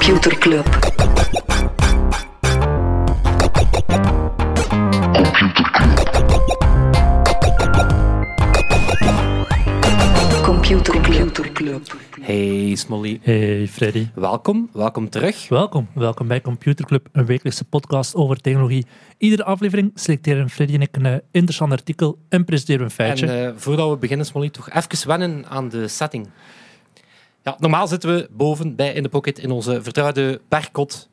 Computer Club. Computer Club. Hey Smolly, Hey Freddy. welkom, welkom terug. Welkom. Welkom bij Computer Club, een wekelijkse podcast over technologie. Iedere aflevering selecteren Freddy en ik een eh, interessant artikel en presenteren we een En feitje. eh, voordat we beginnen, Smolly, toch even wennen aan de setting. Ja, normaal zitten we boven bij In The Pocket in onze vertrouwde bergkot.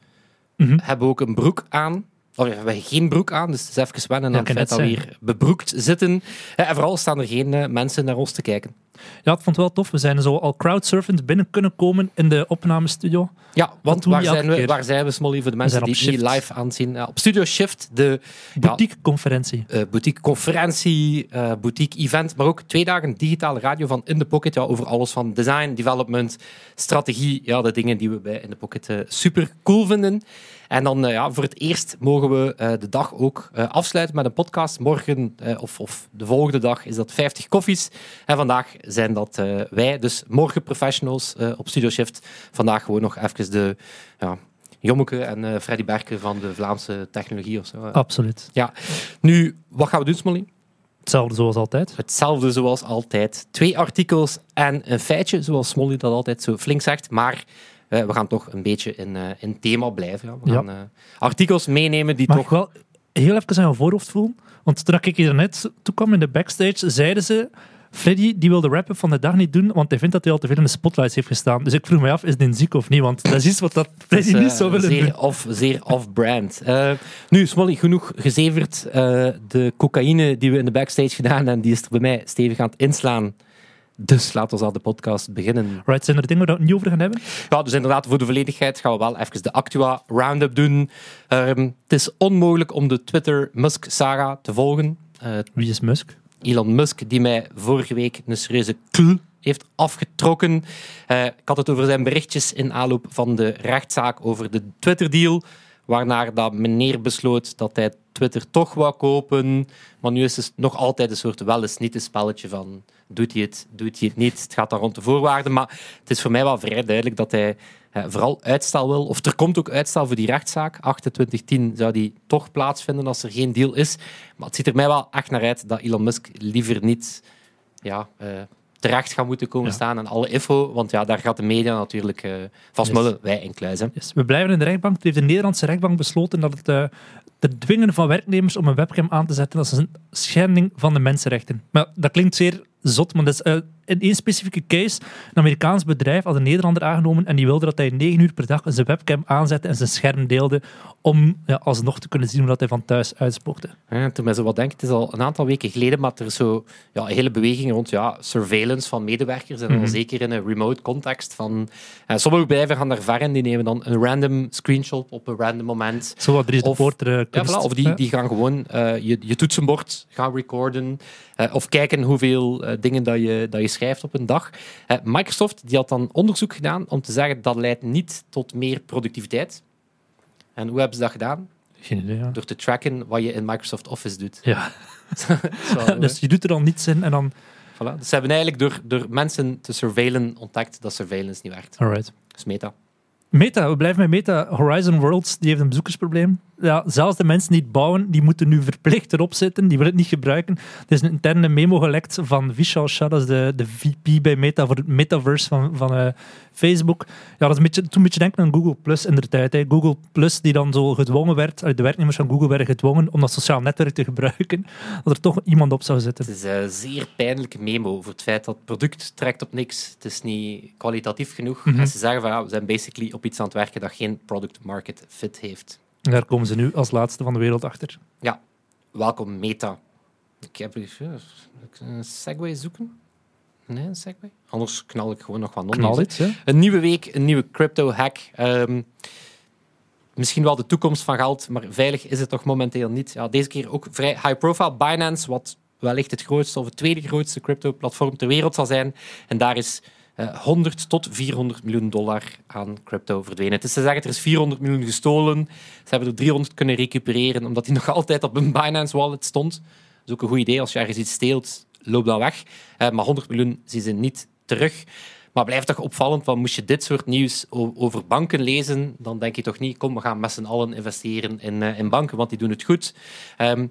Mhm. Hebben we ook een broek aan. Of ja, we hebben geen broek aan, dus het is even wennen Ja, aan ik het feit dat we hier bebroekt zitten. En vooral staan er geen eh, mensen naar ons te kijken. Ja, ik vond het wel tof. We zijn zo al crowdsurfend binnen kunnen komen in de opnamestudio. Ja, want waar zijn we, waar zijn we, Smolly, voor de mensen die het niet Shift. live aanzien? Ja, op Studio Shift, de Boutique-conferentie. eh, boutique conferentie, eh, boutique event, maar ook twee dagen digitale radio van In The Pocket. Ja, over alles van design, development, strategie. Ja, de dingen die we bij In The Pocket eh, super cool vinden. En dan ja, voor het eerst mogen we de dag ook afsluiten met een podcast. Morgen of, of de volgende dag is dat 50 koffies. En vandaag zijn dat eh, wij, dus morgen professionals eh, op Studio Shift. Vandaag gewoon nog even de ja, Jommeke en eh, Freddy Berken van de Vlaamse technologie of zo. Absoluut. Ja, nu, wat gaan we doen, Smolly? Hetzelfde zoals altijd. Hetzelfde zoals altijd. Twee artikels en een feitje, zoals Smolly dat altijd zo flink zegt. Maar we gaan toch een beetje in, in thema blijven. Ja. We Ja. gaan artikels meenemen die Mag toch... ik wel heel even aan je voorhoofd voelen? Want toen ik hier net toe kwam in de backstage, zeiden ze... Freddy die wil de wrap-up van de dag niet doen, want hij vindt dat hij al te veel in de spotlights heeft gestaan. Dus ik vroeg me af, is dit ziek of niet? Want dat is iets wat dat Freddy is, niet eh, zou willen doen. zeer off, zeer off-brand. Eh, nu, Smolly, genoeg gezeverd. Eh, de cocaïne die we in de backstage gedaan hebben, die is er bij mij stevig aan het inslaan. Dus laten we aan de podcast beginnen. Right, zijn er dingen waar we het niet over gaan hebben? Ja, dus inderdaad, voor de volledigheid gaan we wel even de Actua Roundup doen. Ehm, het is onmogelijk om de Twitter-Musk-saga te volgen. Eh, Wie is Musk? Elon Musk, die mij vorige week een serieuze kl heeft afgetrokken. Eh, ik had het over zijn berichtjes in aanloop van de rechtszaak over de Twitter-deal. Waarna dat meneer besloot dat hij Twitter toch wou kopen. Maar nu is het nog altijd een soort wel eens niet een spelletje van doet hij het, doet hij het niet. Het gaat dan rond de voorwaarden. Maar het is voor mij wel vrij duidelijk dat hij vooral uitstel wil. Of er komt ook uitstel voor die rechtszaak. 2810 zou die toch plaatsvinden als er geen deal is. Maar het ziet er mij wel echt naar uit dat Elon Musk liever niet ja, eh, terecht gaat moeten komen Ja. staan en alle info. Want ja, daar gaat de media natuurlijk eh van smullen. Wij in kluis. Hè. Yes. We blijven in de rechtbank. Het heeft de Nederlandse rechtbank besloten dat het, eh het dwingen van werknemers om een webcam aan te zetten, dat is een schending van de mensenrechten. Maar dat klinkt zeer zot, maar dat is, eh, in één specifieke case, een Amerikaans bedrijf had een Nederlander aangenomen en die wilde dat hij negen uur per dag zijn webcam aanzette en zijn scherm deelde om ja, alsnog te kunnen zien hoe dat hij van thuis uitspookte. Ja, toen zo wat denk, het is al een aantal weken geleden, maar er is zo ja, een hele beweging rond ja, surveillance van medewerkers. En Mhm. zeker in een remote context. Van, sommige bedrijven gaan daar ver die nemen dan een random screenshot op een random moment. Zo wat de Of- eh, Ja, voilà, of die, die gaan gewoon eh, je, je toetsenbord gaan recorden. eh, of kijken hoeveel dingen dat je, dat je schrijft op een dag. Eh, Microsoft die had dan onderzoek gedaan om te zeggen dat leidt niet tot meer productiviteit. En hoe hebben ze dat gedaan? Geen idee, ja. Door te tracken wat je in Microsoft Office doet. Ja, Zo, dus je doet er dan niets in en dan... voilà. Dus ze hebben eigenlijk door, door mensen te surveillen ontdekt dat surveillance niet werkt. Alright. Is meta. Meta, we blijven met Meta. Horizon Worlds die heeft een bezoekersprobleem. Ja, zelfs de mensen die het bouwen, die moeten nu verplicht erop zitten. Die willen het niet gebruiken. Er is een interne memo gelekt van Vishal Shah, dat is de, de VP bij Meta voor het metaverse van, van eh, Facebook. Ja, dat is een beetje, toen een beetje denken aan Google Plus in de tijd. Hè. Google Plus die dan zo gedwongen werd, eh, de werknemers van Google werden gedwongen om dat sociaal netwerk te gebruiken, dat er toch iemand op zou zitten. Het is een zeer pijnlijke memo voor het feit dat het product trekt op niks. Het is niet kwalitatief genoeg. Mhm. En ze zeggen van ja, we zijn basically op iets aan het werken dat geen product market fit heeft. En daar komen ze nu als laatste van de wereld achter. Ja, welkom Meta. Ik heb ja, een segway zoeken. Nee, een segway? Anders knal ik gewoon nog wat Knal iets, hè? Een nieuwe week, een nieuwe crypto-hack. Ehm, misschien wel de toekomst van geld, maar veilig is het toch momenteel niet. Ja, deze keer ook vrij high-profile. Binance, wat wellicht het grootste of het tweede grootste crypto-platform ter wereld zal zijn. En daar is eh, 100 tot 400 miljoen dollar aan crypto verdwenen. Is te zeggen, er is 400 miljoen gestolen. Ze hebben er 300 kunnen recupereren, omdat die nog altijd op een Binance-wallet stond. Dat is ook een goed idee. Als je ergens iets steelt, loop dan weg. Eh, maar 100 miljoen zien ze niet terug. Maar blijft toch opvallend, want moest je dit soort nieuws over banken lezen, dan denk je toch niet, kom, we gaan met z'n allen investeren in, eh, in banken, want die doen het goed. Ehm,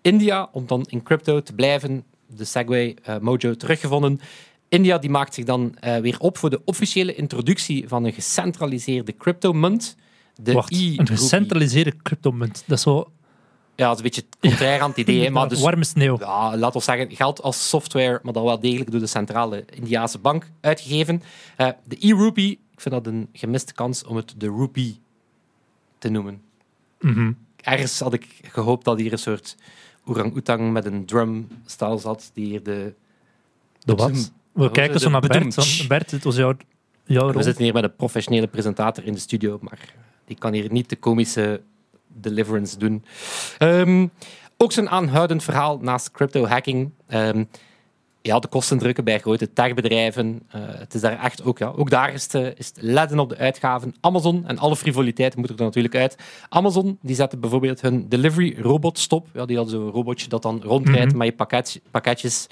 India, om dan in crypto te blijven, de Segway eh, Mojo teruggevonden. India die maakt zich dan eh, weer op voor de officiële introductie van een gecentraliseerde cryptomunt. De Wacht, een e-rupee. gecentraliseerde cryptomunt. Dat is zo Ja, dat is een beetje contrair aan het idee, maar dus warme sneeuw. ja, laten we zeggen, geld als software, maar dan wel degelijk door de centrale Indiase bank uitgegeven. Eh, de e-rupee, ik vind dat een gemiste kans om het de rupee te noemen. Mhm. Ergens had ik gehoopt dat hier een soort orang-oetang met een drumstel zat, die hier de... De wat? We kijken zo naar Bert. Bert, het was jouw, jouw We zitten hier met een professionele presentator in de studio, maar die kan hier niet de komische deliverance doen. Ehm, ook zo'n aanhoudend verhaal naast crypto-hacking. Ehm, ja, de kosten drukken bij grote techbedrijven. Eh, het is daar echt ook, ja, ook daar is het, eh, is het letten op de uitgaven. Amazon en alle frivoliteit moet er dan natuurlijk uit. Amazon die zette bijvoorbeeld hun delivery robot stop. Ja, die hadden zo'n robotje dat dan rondrijdt Mhm. met je pakket, pakketjes.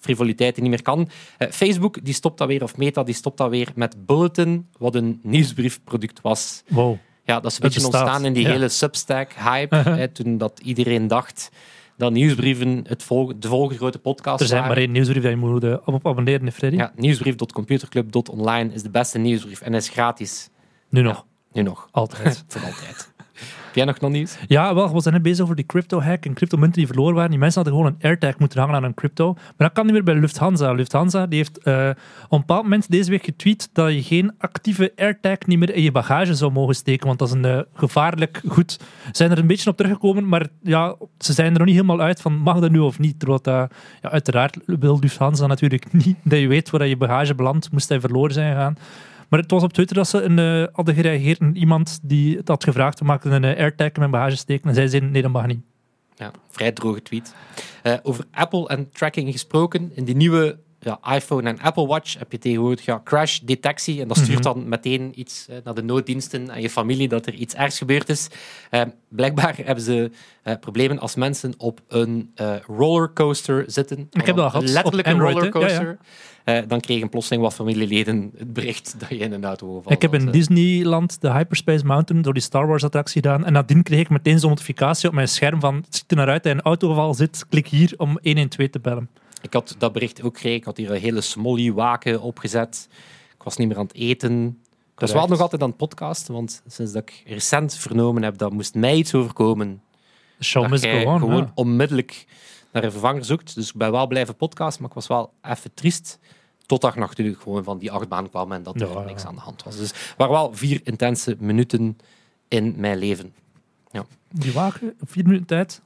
Frivoliteit die niet meer kan. Eh, Facebook die stopt dat weer, of Meta die stopt dat weer met Bulletin, wat een nieuwsbriefproduct was. Wow. Ja, dat is een beetje ontstaan in die ja. hele Substack-hype. hè, toen dat iedereen dacht dat nieuwsbrieven het vol de volgende grote podcast Er zijn waren. maar één nieuwsbrief dat je moet op abonneren, Freddy. Ja, nieuwsbrief.computerclub.online is de beste nieuwsbrief en hij is gratis. Nu nog. Nu nog. Altijd. Voor altijd. Heb jij nog nog? Ja, wel, we zijn net bezig over die crypto-hack en cryptomunten die verloren waren. Die mensen hadden gewoon een AirTag moeten hangen aan een crypto. Maar dat kan niet meer bij Lufthansa. Lufthansa die heeft eh, op een bepaald moment deze week getweet dat je geen actieve AirTag niet meer in je bagage zou mogen steken, want dat is een eh, gevaarlijk goed. Ze zijn er een beetje op teruggekomen, maar ja, ze zijn er nog niet helemaal uit van mag dat nu of niet. Terwijl dat, uiteraard wil Lufthansa natuurlijk niet dat je weet waar je bagage belandt, moest hij verloren zijn gegaan. Maar het was op Twitter dat ze een, eh, hadden gereageerd op iemand die het had gevraagd. We maakten een eh, AirTag in mijn bagage steken. En zij zeiden, nee, dat mag niet. Ja, vrij droge tweet. Eh, over Apple en tracking gesproken. In die nieuwe ja, iPhone en Apple Watch heb je tegenwoordig ja, crash detectie. En dat stuurt dan meteen iets eh, naar de nooddiensten en je familie dat er iets ergs gebeurd is. Eh, blijkbaar hebben ze eh, problemen als mensen op een rollercoaster zitten. Ik heb dat gehad, op Letterlijk een rollercoaster. Dan kregen plotseling wat familieleden het bericht dat je in een auto Ik heb in eh. Disneyland de Hyperspace Mountain door die Star Wars attractie gedaan. En nadien kreeg ik meteen zo'n notificatie op mijn scherm van het ziet er naar uit dat je in een autogeval zit. Klik hier om 112 te bellen. Ik had dat bericht ook gekregen. Ik had hier een hele smolly-waken opgezet. Ik was niet meer aan het eten. Ik was wel nog altijd aan het podcasten, want sinds dat ik recent vernomen heb dat moest mij iets overkomen, show dat gewoon ja. onmiddellijk naar een vervanger zoekt. Dus ik ben wel blijven podcasten, maar ik was wel even triest. Totdat ik natuurlijk gewoon van die achtbaan kwam en dat er Ja, niks ja. aan de hand was. Dus waren wel vier intense minuten in mijn leven. Die wagen, vier minuten tijd.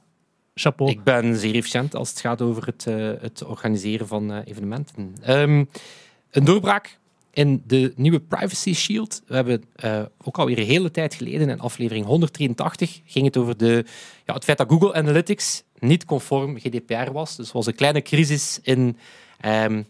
Chapeau. Ik ben zeer efficiënt als het gaat over het, eh, het organiseren van eh, evenementen. Ehm, een doorbraak in de nieuwe Privacy Shield. We hebben eh, ook alweer een hele tijd geleden, in aflevering 183, ging het over de, ja, het feit dat Google Analytics niet conform GDPR was. Dus er was een kleine crisis in, ehm,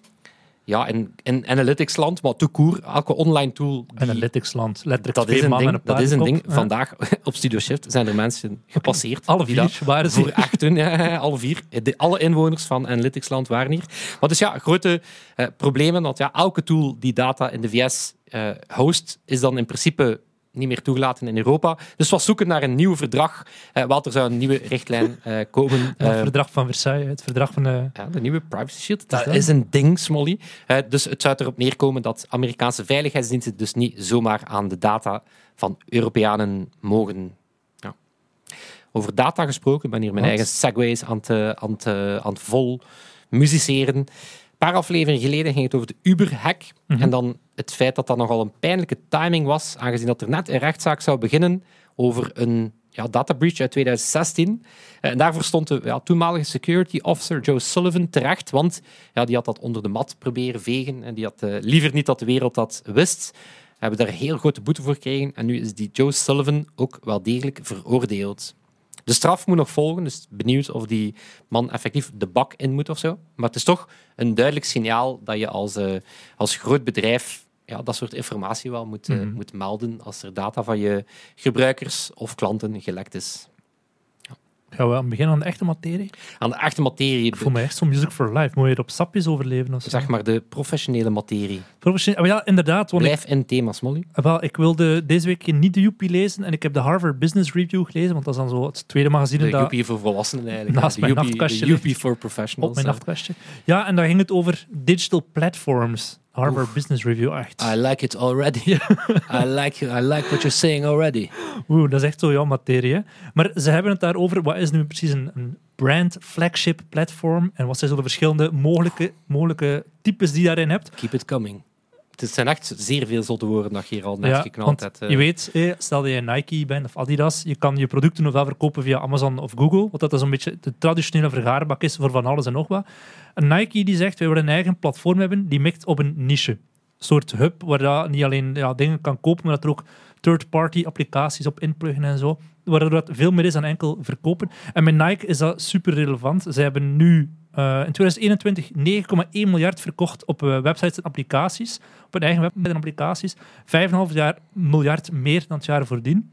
ja, in, in Analytics-land, maar tout court, elke online tool die Analytics land. Letterlijk dat is een ding. Dat is een ding. Ja. Vandaag op Studio Shift zijn er mensen gepasseerd. Alle vier waren ze voor echt doen. Ja, alle vier. De, alle inwoners van Analyticsland waren hier. Maar dus ja, grote eh, problemen. Want ja, elke tool die data in de VS eh, host, is dan in principe niet meer toegelaten in Europa. Dus we zoeken naar een nieuw verdrag. Eh want er zou een nieuwe richtlijn eh, komen. Ja, Eh, het verdrag van Versailles, het verdrag van de... ja, de nieuwe Privacy Shield. Dat dat? is een ding, Smolly. Dus het zou erop neerkomen dat Amerikaanse veiligheidsdiensten dus niet zomaar aan de data van Europeanen mogen. Ja. Over data gesproken, ik ben hier mijn Wat? eigen segways aan het, aan het, aan het vol musiceren. Een paar afleveringen geleden ging het over de Uber-hack. Mhm. En dan het feit dat dat nogal een pijnlijke timing was, aangezien dat er net een rechtszaak zou beginnen over een ja, data breach uit 2016. Eh, En daarvoor stond de ja, toenmalige security officer Joe Sullivan terecht, want ja, die had dat onder de mat proberen vegen en die had eh, liever niet dat de wereld dat wist. We hebben daar heel grote boete voor gekregen en nu is die Joe Sullivan ook wel degelijk veroordeeld. De straf moet nog volgen, dus benieuwd of die man effectief de bak in moet of zo. Maar het is toch een duidelijk signaal dat je als, eh, als groot bedrijf ja, dat soort informatie wel moet, eh, Mhm. moet melden als er data van je gebruikers of klanten gelekt is. Gaan we aan beginnen aan de echte materie? Aan de echte materie, Ik voel me echt zo'n music for life. Moet je op sapjes overleven? Of zeg maar de professionele materie. Ah, ja, inderdaad. Want ik, Blijf in het thema, Smolly. ah, wel, ik wilde deze week niet de Joepie lezen en ik heb de Harvard Business Review gelezen, want dat is dan zo het tweede magazine De dat voor volwassenen eigenlijk. Naast de mijn De. Joepie voor professionals. op mijn nachtkastje. Ja, en daar ging het over digital platforms. Harvard Business Review, echt. I like it already. I, like, I like what you're saying already. Oeh, dat is echt zo jouw materie. hè. Maar ze hebben het daarover, wat is nu precies een, een brand flagship platform en wat zijn zo de verschillende mogelijke, mogelijke types die je daarin hebt. Keep it coming. Het zijn echt zeer veel zotte woorden dat je hier al net geknald want hebt. eh. je weet, stel dat je Nike bent of Adidas, je kan je producten ofwel verkopen via Amazon of Google, wat dat is een beetje de traditionele vergaarbak is voor van alles en nog wat. Een Nike die zegt, wij willen een eigen platform hebben, die mikt op een niche. Een soort hub waar je niet alleen ja, dingen kan kopen, maar dat er ook third-party applicaties op inpluggen en zo. Waardoor dat veel meer is dan enkel verkopen. En met Nike is dat super relevant. Zij hebben nu eh, in 2021 9,1 miljard verkocht op eh, websites en applicaties. Op hun eigen websites en applicaties. 5,5 jaar miljard meer dan het jaar voordien.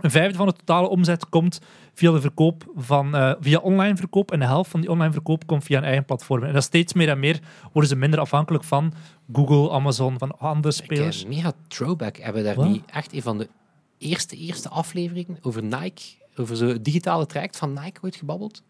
Een vijfde van de totale omzet komt via de verkoop van eh, via online verkoop. En de helft van die online verkoop komt via een eigen platform. En dat steeds meer en meer worden ze minder afhankelijk van Google, Amazon, van andere Ik, spelers. mega throwback. Hebben daar Wat? niet echt een van de eerste, eerste afleveringen over Nike, over zo'n digitale traject van Nike ooit gebabbeld?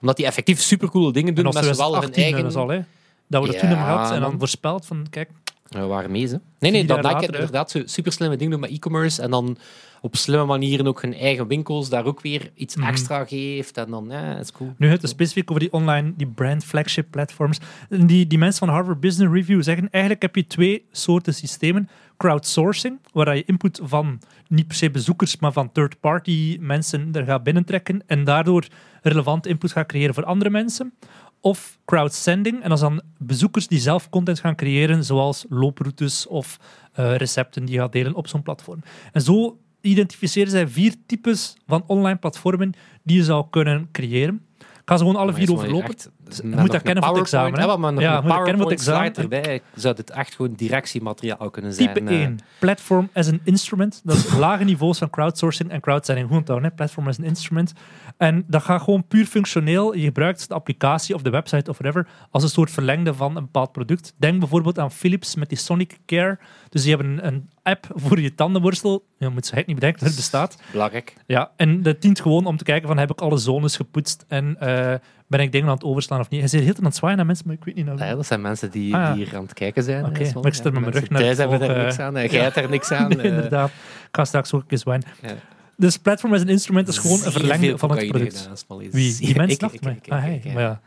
Omdat die effectief supercoole dingen doen met zowel hun 2018 eigen... was al, hè, dat we dat Ja, toen hebben gehad en dan voorspeld van, kijk, We waren mee, hè. Nee, nee, dat Nike later, inderdaad zo super slimme dingen doen met e-commerce en dan op slimme manieren ook hun eigen winkels daar ook weer iets Mhm. extra geeft. En dan, ja, is cool. Nu het specifiek over die online, die brand flagship platforms. Die, die mensen van Harvard Business Review zeggen, eigenlijk heb je twee soorten systemen. Crowdsourcing, waar je input van niet per se bezoekers, maar van third-party mensen er gaat binnentrekken en daardoor relevant input gaat creëren voor andere mensen. Of crowdsending, en dat is dan bezoekers die zelf content gaan creëren, zoals looproutes of eh, recepten die je gaat delen op zo'n platform. En zo identificeren zij vier types van online platformen die je zou kunnen creëren. Ga ze gewoon alle vier overlopen. je moet dat kennen voor het examen, hè? maar nog Ja, een moet examen. erbij zou dit echt gewoon directiemateriaal kunnen zijn. Type eh. 1, platform as an instrument. Dat is lage niveaus van crowdsourcing en crowdsending. Goed onthouden, hè? platform as an instrument. En dat gaat gewoon puur functioneel. Je gebruikt de applicatie of de website of whatever als een soort verlengde van een bepaald product. Denk bijvoorbeeld aan Philips met die Sonic Care. Dus die hebben een app voor je tandenborstel. Je moet ze gek niet bedenken dat het bestaat. Belangrijk. Ja, en dat dient gewoon om te kijken van heb ik alle zones gepoetst en eh, ben ik dingen aan het overslaan of niet. Hij hier heel tijd aan het zwaaien naar mensen, maar ik weet niet. Ja, dat zijn mensen die, Ah, ja. die hier aan het kijken zijn. Oké, Sven. maar ik stel Ja, met mijn mensen rug naar Thuis het hebben er niks aan. Jij hebt er niks aan. Nee, eh. inderdaad. Ik ga straks ook eens wijn. Ja. Dus platform as an instrument is gewoon een verlengde veel van het product. Wie? Zeer- Die mens ik- dacht ik- mij. ik- ik- Ah, hey, ik- maar ja.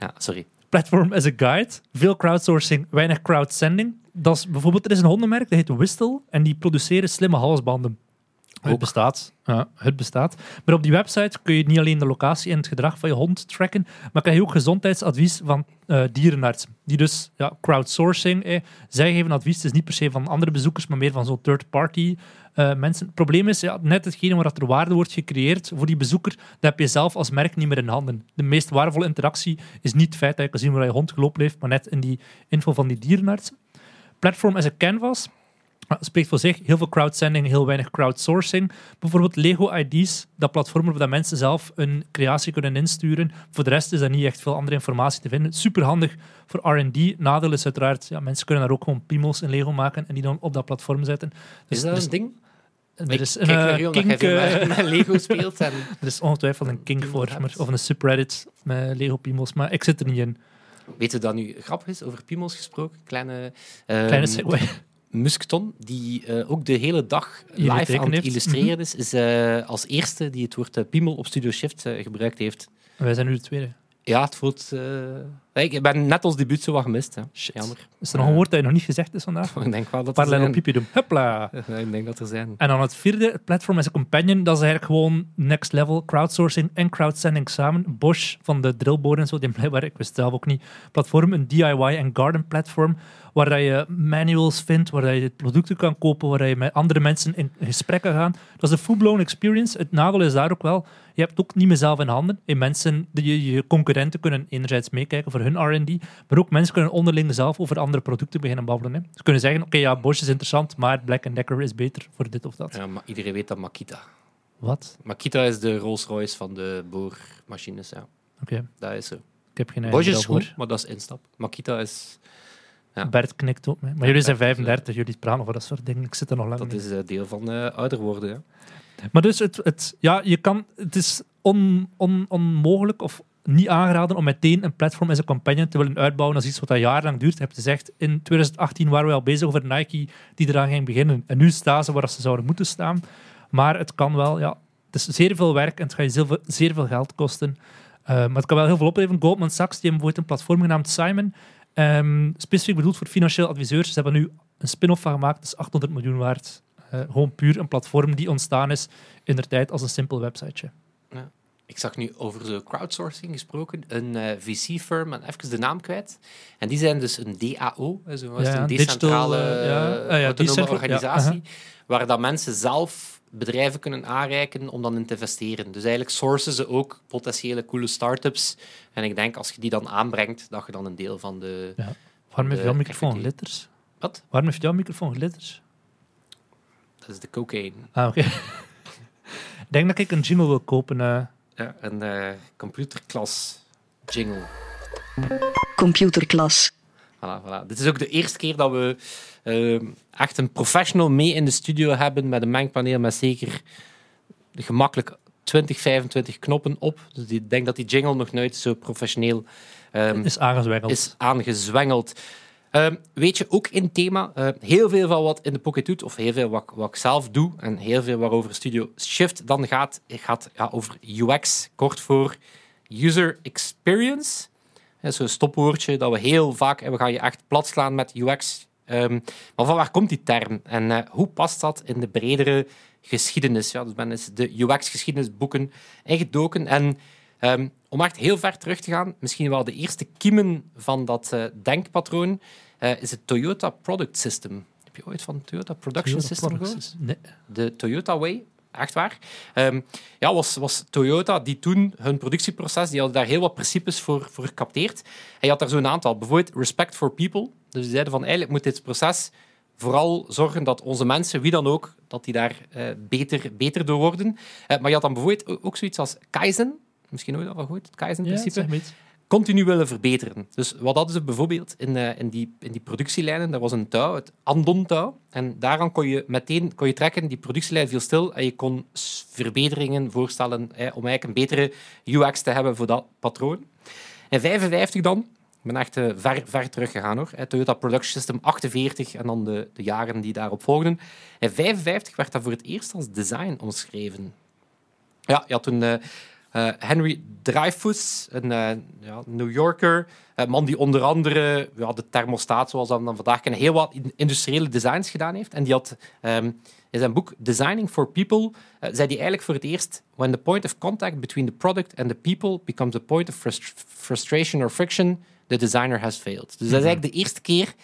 Ja, sorry. Platform as a guide. Veel crowdsourcing, weinig crowdsending. Dat is bijvoorbeeld, er is een hondenmerk, dat heet Whistle. En die produceren slimme halsbanden. Het bestaat. Ja, het bestaat. Maar op die website kun je niet alleen de locatie en het gedrag van je hond tracken, maar krijg je ook gezondheidsadvies van eh, dierenartsen. Die dus, ja, crowdsourcing, eh, zij geven advies. Het is niet per se van andere bezoekers, maar meer van zo'n third-party eh, mensen. Het probleem is, ja, net hetgene waar dat er waarde wordt gecreëerd voor die bezoeker, dat heb je zelf als merk niet meer in handen. De meest waardevolle interactie is niet het feit dat je kan zien waar je hond gelopen heeft, maar net in die info van die dierenartsen. Platform as a canvas. Ah, spreekt voor zich. Heel veel crowdsending, heel weinig crowdsourcing. Bijvoorbeeld Lego ID's, dat platform waar mensen zelf een creatie kunnen insturen. Voor de rest is daar niet echt veel andere informatie te vinden. Super handig voor R&D. Nadeel is uiteraard, ja, mensen kunnen daar ook gewoon piemels in Lego maken en die dan op dat platform zetten. Dus Is dat er een ding? er is een eh, kink, eh, met- Lego speelt. En... er is ongetwijfeld een kink voor, maar, of een subreddit met Lego piemels, maar ik zit er niet in. Weet je dat nu grappig is, over piemels gesproken? Kleine, ehm, Kleine segway. Muskton, die eh, ook de hele dag live aan het illustreren is, is eh, als eerste die het woord eh, piemel op Studio Shift gebruikt heeft. Wij zijn nu de tweede. Ja, het voelt... Ik ben net als debuut zo wat gemist. Hè. Shit. Jammer. Is er nog een woord dat je nog niet gezegd is vandaag? Ik denk wel dat er Parallel zijn. piepje doen. Hupla! Ja, ik denk dat er zijn. En dan het vierde, het platform as a companion, dat is eigenlijk gewoon next level crowdsourcing en crowdsending samen. Bosch van de drillboren en zo, die blijkbaar, ik wist het zelf ook niet, platform, een DIY en garden platform, waar dat je manuals vindt, waar dat je producten kan kopen, waar dat je met andere mensen in gesprek kan gaan. Dat is een full-blown experience. Het nadeel is daar ook wel, je hebt het ook niet meer zelf in handen. En mensen, je, je concurrenten kunnen enerzijds meekijken voor hun R&D, maar ook mensen kunnen onderling zelf over andere producten beginnen babbelen. Hè. Ze kunnen zeggen, oké, ja, Bosch is interessant, maar Black Decker is beter voor dit of dat. Ja, maar iedereen weet dat Makita. Wat? Makita is de Rolls-Royce van de boormachines. Ja. Oké, Dat is zo. ik heb geen Bosch is goed, maar dat is instap. Makita is, ja. Bert knikt ook mee. Maar Ja, jullie zijn Bert, 35, jullie praten over dat soort dingen. Ik zit er nog lang dat is eh, deel van eh, ouder worden. Ja. Maar dus, het, het, ja, je kan, het is on, on, onmogelijk of niet aangeraden om meteen een platform as a companion te willen uitbouwen. Is iets wat dat jarenlang duurt. Je hebt gezegd, in 2018 waren we al bezig over Nike die eraan ging beginnen. En nu staan ze waar ze zouden moeten staan. Maar het kan wel, ja, het is zeer veel werk en het gaat je zeer veel, zeer veel geld kosten. Eh, maar het kan wel heel veel opleveren. Goldman Sachs die bijvoorbeeld een platform genaamd Simon. Ehm, specifiek bedoeld voor financieel adviseurs. Ze hebben nu een spin-off van gemaakt. Dat is 800 miljoen waard. Eh, gewoon puur een platform die ontstaan is in de tijd als een simpel websiteje. Ik zag nu over zo crowdsourcing gesproken, een eh, VC-firm, en even de naam kwijt. En die zijn dus een DAO, zo was Ja, een decentrale eh, ja. eh, ja, autonome organisatie, waar dat mensen zelf bedrijven kunnen aanreiken om dan in te investeren. Dus eigenlijk sourcen ze ook potentiële coole start-ups. En ik denk, als je die dan aanbrengt, dat je dan een deel van de... Ja. Waarom heeft De jouw microfoon glitters? Wat? Waarom heeft jouw microfoon glitters? Dat is de cocaine. Ah, oké. ik denk dat ik een jingle wil kopen. eh. Ja, een eh, computerklas jingle. Computerklas. Voilà, voilà. Dit is ook de eerste keer dat we eh, echt een professional mee in de studio hebben met een mengpaneel met zeker gemakkelijk 20, 25 knoppen op. Dus ik denk dat die jingle nog nooit zo professioneel ehm, is aangezwengeld. is aangezwengeld. Ehm, weet je, ook in thema, eh, heel veel van wat in de Pocket doet, of heel veel wat, wat ik zelf doe, en heel veel waarover Studio Shift dan gaat, gaat ja, over UX, kort voor User Experience. Is zo'n stopwoordje dat we heel vaak, en we gaan je echt plat slaan met UX. Ehm, maar van waar komt die term en eh, hoe past dat in de bredere geschiedenis? Ja, dus ben eens de UX-geschiedenisboeken ingedoken en Ehm, om echt heel ver terug te gaan, misschien wel de eerste kiemen van dat eh, denkpatroon, eh, is het Toyota Product System. Heb je ooit van Toyota Production Toyota System gehoord? Nee. De Toyota Way, echt waar. Ehm, ja, was, was Toyota die toen hun productieproces, die hadden daar heel wat principes voor, voor gecapteerd. En je had daar zo'n aantal, bijvoorbeeld respect for people. Dus die zeiden van eigenlijk moet dit proces vooral zorgen dat onze mensen, wie dan ook, dat die daar eh, beter, beter door worden. Eh, maar je had dan bijvoorbeeld ook, zoiets als Kaizen. Misschien nooit al van gehoord, het Ja, Kaizen-principe iets. Continu willen verbeteren. Dus wat hadden ze bijvoorbeeld in, eh, in, die, in die productielijnen? Daar was een touw, het Andon-touw. En daaraan kon je meteen kon je trekken, die productielijn viel stil en je kon verbeteringen voorstellen eh, om eigenlijk een betere UX te hebben voor dat patroon. In 55 dan, ik ben echt eh, ver, ver teruggegaan hoor, eh, Toyota Production System 48 en dan de, de jaren die daarop volgden. In 55 werd dat voor het eerst als design omschreven. Ja, je had toen eh, Henry Dreyfus, een eh, ja, New Yorker, een man die onder andere ja, de thermostaat, zoals we hem dan vandaag kennen, heel wat in- industriële designs gedaan heeft. En die had ehm, in zijn boek Designing for People, eh, zei hij eigenlijk voor het eerst, when the point of contact between the product and the people becomes a point of frust- frustration or friction, the designer has failed. Dus dat is eigenlijk de eerste keer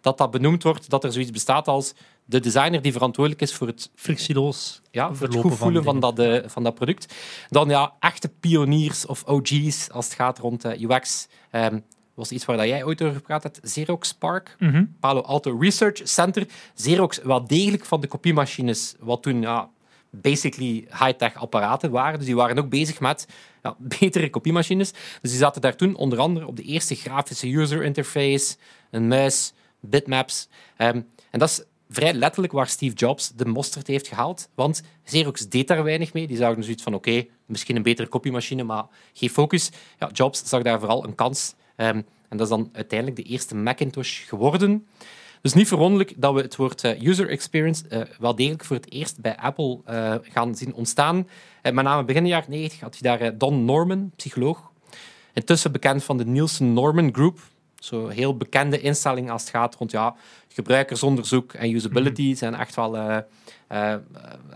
dat dat benoemd wordt, dat er zoiets bestaat als de designer die verantwoordelijk is voor het Frictieloos. ja, voor het goed van voelen van, dingen. dat, eh, van dat product. Dan ja, echte pioniers of OG's als het gaat rond eh, UX. Ehm, was iets waar dat jij ooit over gepraat hebt. Xerox Park, Mhm. Palo Alto Research Center. Xerox wel degelijk van de kopiemachines, wat toen ja, basically high-tech apparaten waren. Dus die waren ook bezig met ja, betere kopiemachines. Dus die zaten daar toen onder andere op de eerste grafische user interface, een muis, bitmaps. Ehm, en dat is vrij letterlijk waar Steve Jobs de mosterd heeft gehaald. Want Xerox deed daar weinig mee. Die zagen zoiets van, oké, misschien een betere kopiemachine, maar geen focus. Ja, Jobs zag daar vooral een kans. Ehm, en dat is dan uiteindelijk de eerste Macintosh geworden. Dus niet verwonderlijk dat we het woord eh, user experience eh, wel degelijk voor het eerst bij Apple eh, gaan zien ontstaan. Eh, met name begin jaren 90 had je daar Don Norman, psycholoog. Intussen bekend van de Nielsen Norman Group. Zo'n heel bekende instelling als het gaat rond ja, gebruikersonderzoek en usability. Zijn echt wel, eh, eh,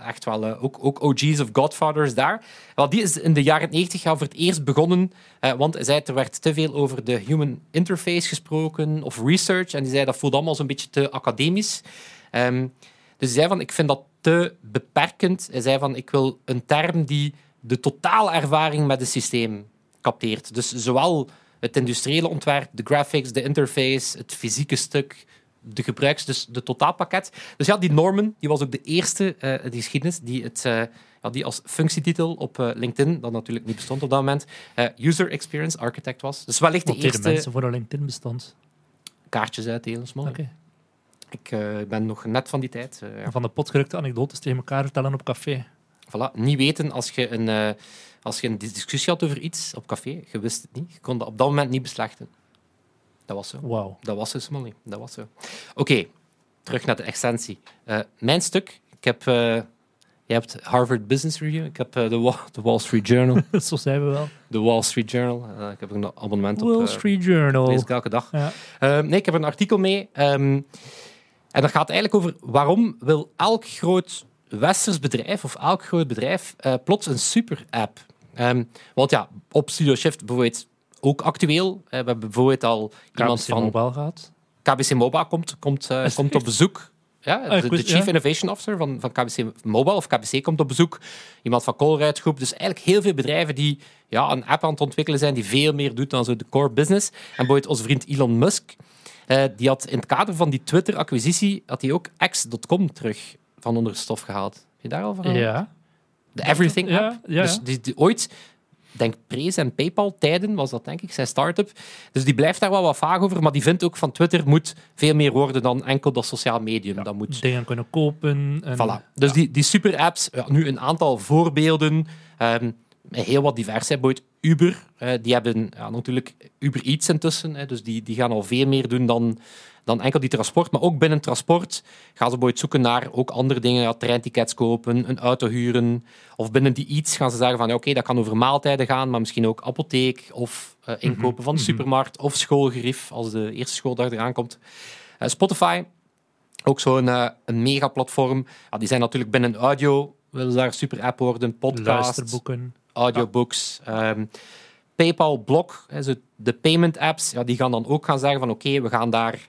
echt wel eh, ook, ook OG's of Godfathers daar. Wel, die is in de jaren 90 ja, voor het eerst begonnen, want hij zei er werd te veel over de human interface gesproken of research. En die zei dat voelt allemaal zo'n beetje te academisch. Ehm, dus hij zei van, ik vind dat te beperkend. Hij zei van, ik wil een term die de totale ervaring met het systeem capteert. Dus zowel het industriële ontwerp, de graphics, de interface, het fysieke stuk, de gebruiks, dus de totaalpakket. Dus ja, die Norman, die was ook de eerste eh de geschiedenis die het... eh, ja, die als functietitel op eh, LinkedIn, dat natuurlijk niet bestond op dat moment, User Experience Architect was. Dus wellicht de Wat eerste mensen voor LinkedIn bestond. kaartjes uitdelen. Small. Oké. Ik ben nog net van die tijd. ja. Van de potgerukte anekdotes tegen elkaar vertellen op café. Voilà. Niet weten als je, een, eh, als je een discussie had over iets op café, je wist het niet. Je kon dat op dat moment niet beslechten. Dat was zo. Wauw. Dat was zo, Smolly. Dat was zo. Oké, terug naar de essentie. Eh, mijn stuk. Ik heb... eh, je hebt Harvard Business Review. Ik heb de, Wa- de Wall Street Journal. Zo zijn we wel. De Wall Street Journal. Ik heb een abonnement op. Wall Street Journal. lees ik elke dag. Ja. Nee, ik heb een artikel mee. ehm, en dat gaat eigenlijk over waarom wil elk groot westers bedrijf of elk groot bedrijf eh, plots een super-app. Ehm, want ja, op Studio Shift bijvoorbeeld ook actueel. Eh, we hebben bijvoorbeeld al iemand KBC van Mobile gaat. KBC Mobile komt, komt, eh, komt op bezoek. Ja, Ah, de, Chief. Innovation Officer van, van KBC Mobile of KBC komt op bezoek. Iemand van Colruyt Groep. Dus eigenlijk heel veel bedrijven die ja, een app aan het ontwikkelen zijn die veel meer doet dan zo de core business. En bijvoorbeeld onze vriend Elon Musk, eh, die had in het kader van die Twitter-acquisitie had hij ook X.com terug van onder de stof gehaald. Heb je daar al van gehoord? Ja. De Everything app. ja, Dus die, die ooit, denk Prees en PayPal tijden was dat denk ik, zijn start-up. Dus die blijft daar wel wat vaag over, maar die vindt ook van Twitter moet veel meer worden dan enkel dat sociaal medium. Dat moet Dingen kunnen kopen. En, Voilà. Dus die, die super-apps, ja, nu een aantal voorbeelden, ehm, heel wat divers. Hè. Bijvoorbeeld Uber, eh, die hebben natuurlijk Uber Eats intussen, hè, dus die, die gaan al veel meer doen dan, dan enkel die transport. Maar ook binnen transport gaan ze bijvoorbeeld zoeken naar ook andere dingen, ja, treintickets kopen, een auto huren. Of binnen die Eats gaan ze zeggen van ja, oké, dat kan over maaltijden gaan, maar misschien ook apotheek of eh, inkopen van de supermarkt of schoolgerief als de eerste schooldag eraan komt. Eh, Spotify, ook zo'n eh, een megaplatform. Ja, die zijn natuurlijk binnen audio, willen ze daar super app worden, podcast, luisterboeken. audiobooks. ehm, Zo de payment apps, ja, die gaan dan ook gaan zeggen van oké, we gaan daar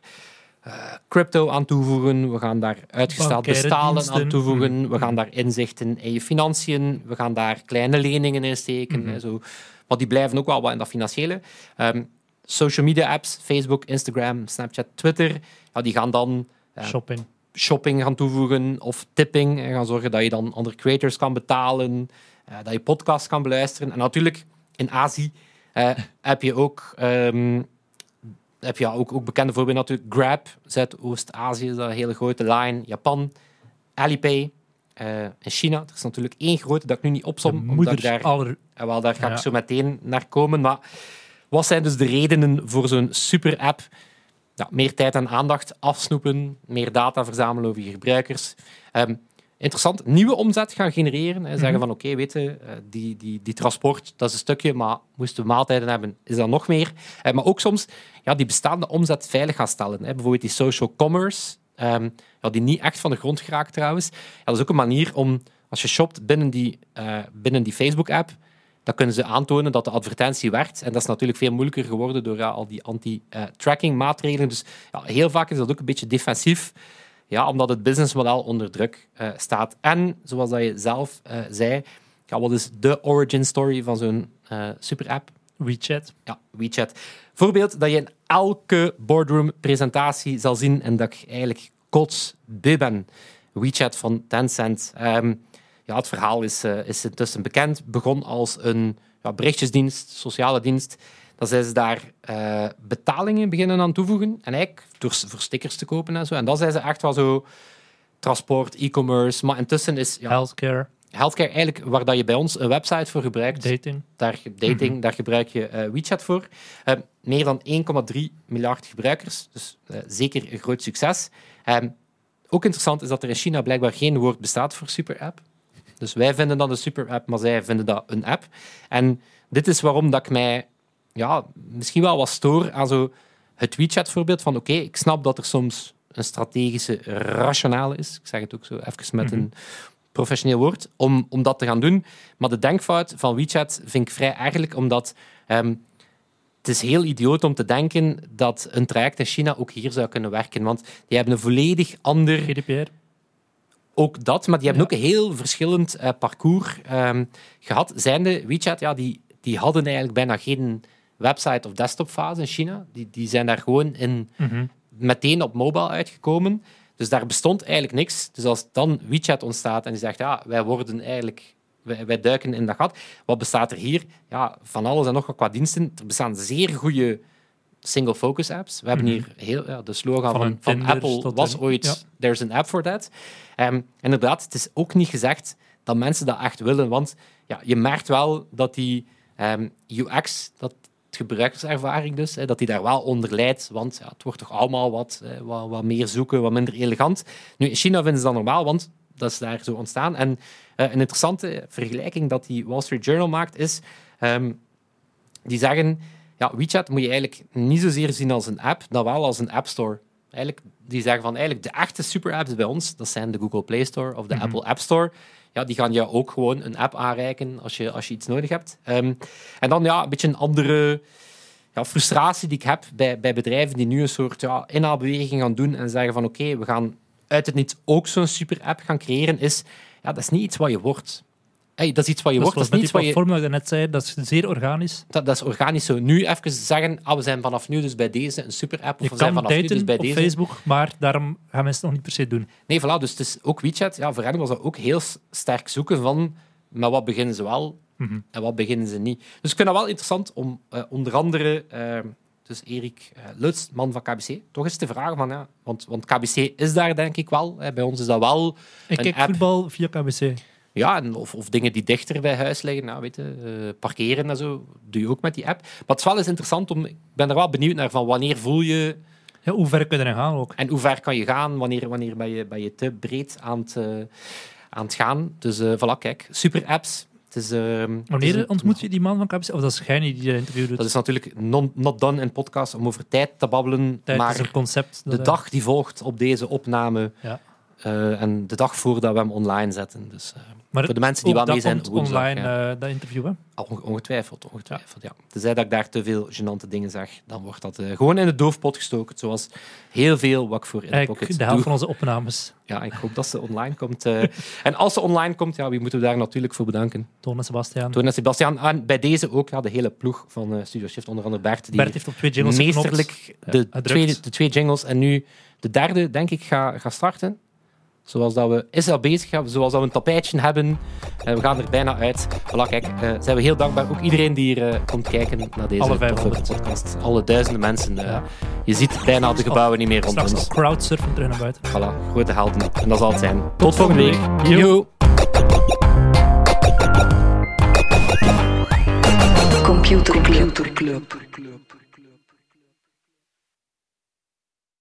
eh, crypto aan toevoegen, we gaan daar uitgesteld bestalen aan toevoegen, we gaan daar inzichten in je financiën, we gaan daar kleine leningen in steken. Hè, zo. Maar die blijven ook wel wat in dat financiële. Ehm, social media apps, Facebook, Instagram, Snapchat, Twitter, ja, die gaan dan ja, Shopping. shopping gaan toevoegen of tipping. En gaan zorgen dat je dan andere creators kan betalen, eh, dat je podcasts kan beluisteren. En natuurlijk, in Azië eh, heb je ook, ehm, heb je ook, ook bekende voorbeelden natuurlijk. Grab, Zuidoost-Azië is dat een hele grote line. Japan, Alipay. eh in China, er is natuurlijk één grote dat ik nu niet opsom, omdat daar aller... en wel, daar ga Ja. ik zo meteen naar komen. Maar wat zijn dus de redenen voor zo'n super-app? Ja, meer tijd en aandacht afsnoepen, meer data verzamelen over je gebruikers. Ehm, interessant, nieuwe omzet gaan genereren. Hè. Zeggen van, oké, weet je, eh, die, die, die transport, dat is een stukje, maar moesten we maaltijden hebben, is dat nog meer. Eh, maar ook soms ja, die bestaande omzet veilig gaan stellen. Hè. Bijvoorbeeld die social commerce, ehm, ja, die niet echt van de grond geraakt trouwens. Ja, dat is ook een manier om, als je shopt binnen die, eh, binnen die Facebook-app, dan kunnen ze aantonen dat de advertentie werkt. En dat is natuurlijk veel moeilijker geworden door ja, al die anti-tracking maatregelen. Dus ja, heel vaak is dat ook een beetje defensief, ja, omdat het businessmodel onder druk eh, staat. En, zoals dat je zelf eh, zei, ja, wat is de origin story van zo'n eh super-app? WeChat. Ja, WeChat. Voorbeeld dat je in elke boardroom-presentatie zal zien en dat ik eigenlijk kotsbeu ben. WeChat van Tencent. Ehm, ja, het verhaal is, is intussen bekend. Begon als een ja, berichtjesdienst, sociale dienst. Dan zijn ze daar eh, betalingen beginnen aan toevoegen. En eigenlijk door, voor stickers te kopen en zo. En dan zijn ze echt wel zo transport, e-commerce. Maar intussen is ja, Healthcare. healthcare eigenlijk waar dat je bij ons een website voor gebruikt Dating. daar, dating, daar gebruik je eh, WeChat voor. Eh, meer dan 1,3 miljard gebruikers, dus zeker een groot succes. Ehm, ook interessant is dat er in China blijkbaar geen woord bestaat voor super-app. Dus wij vinden dat een super-app, maar zij vinden dat een app. En dit is waarom dat ik mij ja, misschien wel wat stoor aan zo het WeChat-voorbeeld van oké, ik snap dat er soms een strategische rationale is. Ik zeg het ook zo even met een professioneel woord, om, om dat te gaan doen. Maar de denkfout van WeChat vind ik vrij eigenlijk, omdat ehm, het is heel idioot om te denken dat een traject in China ook hier zou kunnen werken. Want die hebben een volledig ander GDPR. ook dat, maar die hebben Ja. ook een heel verschillend eh, parcours ehm, gehad. Zijnde WeChat, ja, die, die hadden eigenlijk bijna geen website- of desktopfase in China. Die, die zijn daar gewoon in Mhm. meteen op mobile uitgekomen. Dus daar bestond eigenlijk niks. Dus als dan WeChat ontstaat en die zegt, ja, wij worden eigenlijk... Wij, wij duiken in dat gat. Wat bestaat er hier? Ja, van alles en nog wat qua diensten. Er bestaan zeer goede single-focus apps. We hebben hier heel, ja, de slogan Van van, van, Apple was ooit... ja. There's an app for that. Ehm, inderdaad, het is ook niet gezegd dat mensen dat echt willen. Want ja, je merkt wel dat die ehm, UX, dat het gebruikerservaring dus, hè, dat die daar wel onder leidt. Want ja, het wordt toch allemaal wat, eh, wat, wat meer zoeken, wat minder elegant. Nu, in China vinden ze dat normaal, want dat is daar zo ontstaan. En eh, een interessante vergelijking dat die Wall Street Journal maakt, is... ehm, die zeggen, ja, WeChat moet je eigenlijk niet zozeer zien als een app, dan wel als een app store. Eigenlijk, die zeggen van, eigenlijk de echte super-apps bij ons, dat zijn de Google Play Store of de Apple App Store. Ja, die gaan je ook gewoon een app aanreiken als je, als je iets nodig hebt. Ehm, en dan ja, een beetje een andere ja, frustratie die ik heb bij, bij bedrijven die nu een soort ja, inhaalbeweging gaan doen en zeggen van oké, we gaan uit het niet ook zo'n super-app gaan creëren, is ja, dat is niet iets wat je wordt. Hey, dat is iets wat je Dat wordt, dat is niet wat je... ik net zei, dat is zeer organisch. Dat, dat is organisch zo. Nu even zeggen, ah, we zijn vanaf nu dus bij deze een super-app. Of Je we zijn vanaf nu dus bij op deze. Facebook, maar daarom gaan mensen het nog niet per se doen. Nee, voilà. Dus het is ook WeChat. Ja, voor hen was dat ook heel sterk zoeken van, maar wat beginnen ze wel Mhm. en wat beginnen ze niet. Dus ik vind dat wel interessant om eh, onder andere, eh, dus Erik uh, Lutz, man van KBC, toch eens te vragen van, ja, want, want KBC is daar denk ik wel. Hè. Bij ons is dat wel Ik Een kijk app. voetbal via KBC. Ja, en of, of dingen die dichter bij huis liggen, nou, weet je, eh, parkeren en zo, doe je ook met die app. Maar het is wel eens interessant om, ik ben er wel benieuwd naar van wanneer voel je Ja, hoe ver kun je gaan ook? en hoe ver kan je gaan, wanneer, wanneer ben, je, ben je te breed aan het, eh, aan het gaan. Dus eh voilà, kijk, super apps. Het is, ehm, is Wanneer ontmoet je die man van KBC? Of dat is jij niet die de interview doet? Dat is natuurlijk non, not done in podcast om over tijd te babbelen, Tijd maar is een concept. de dag die volgt op deze opname Ja. en de dag voordat we hem online zetten. Dus, Maar voor de mensen die wel mee zijn, woensdag, online, ja. eh, dat interview. Hè? Onge- Ongetwijfeld, ongetwijfeld, ja. Tenzij dat ik daar te veel gênante dingen zeg, dan wordt dat eh, gewoon in de doofpot gestoken, zoals heel veel wat ik voor In Eigenlijk Pocket de helft doe. van onze opnames. Ja, ik hoop dat ze online komt. eh. en als ze online komt, ja, wie moeten we daar natuurlijk voor bedanken? Toon en Sebastian. Toon en Sebastian. En bij deze ook ja, de hele ploeg van Studio Shift, onder andere Bert, die Bert heeft op twee jingles meesterlijk Ja, de, twee, de twee jingles en nu de derde, denk ik, ga, ga starten. Zoals dat we, is al bezig, zoals dat we een tapijtje hebben. Eh, we gaan er bijna uit. Voilà, kijk, eh, zijn we heel dankbaar. Ook iedereen die hier eh, komt kijken naar deze Alle toffe 500. podcast. Alle duizenden mensen. Ja. Je ziet bijna de gebouwen niet meer rond Straks ons. nog crowdsurfen terug naar buiten. Voilà, grote helden. En dat zal het zijn. Tot volgende week. Yo. Yo. Computer Club. Computer Club.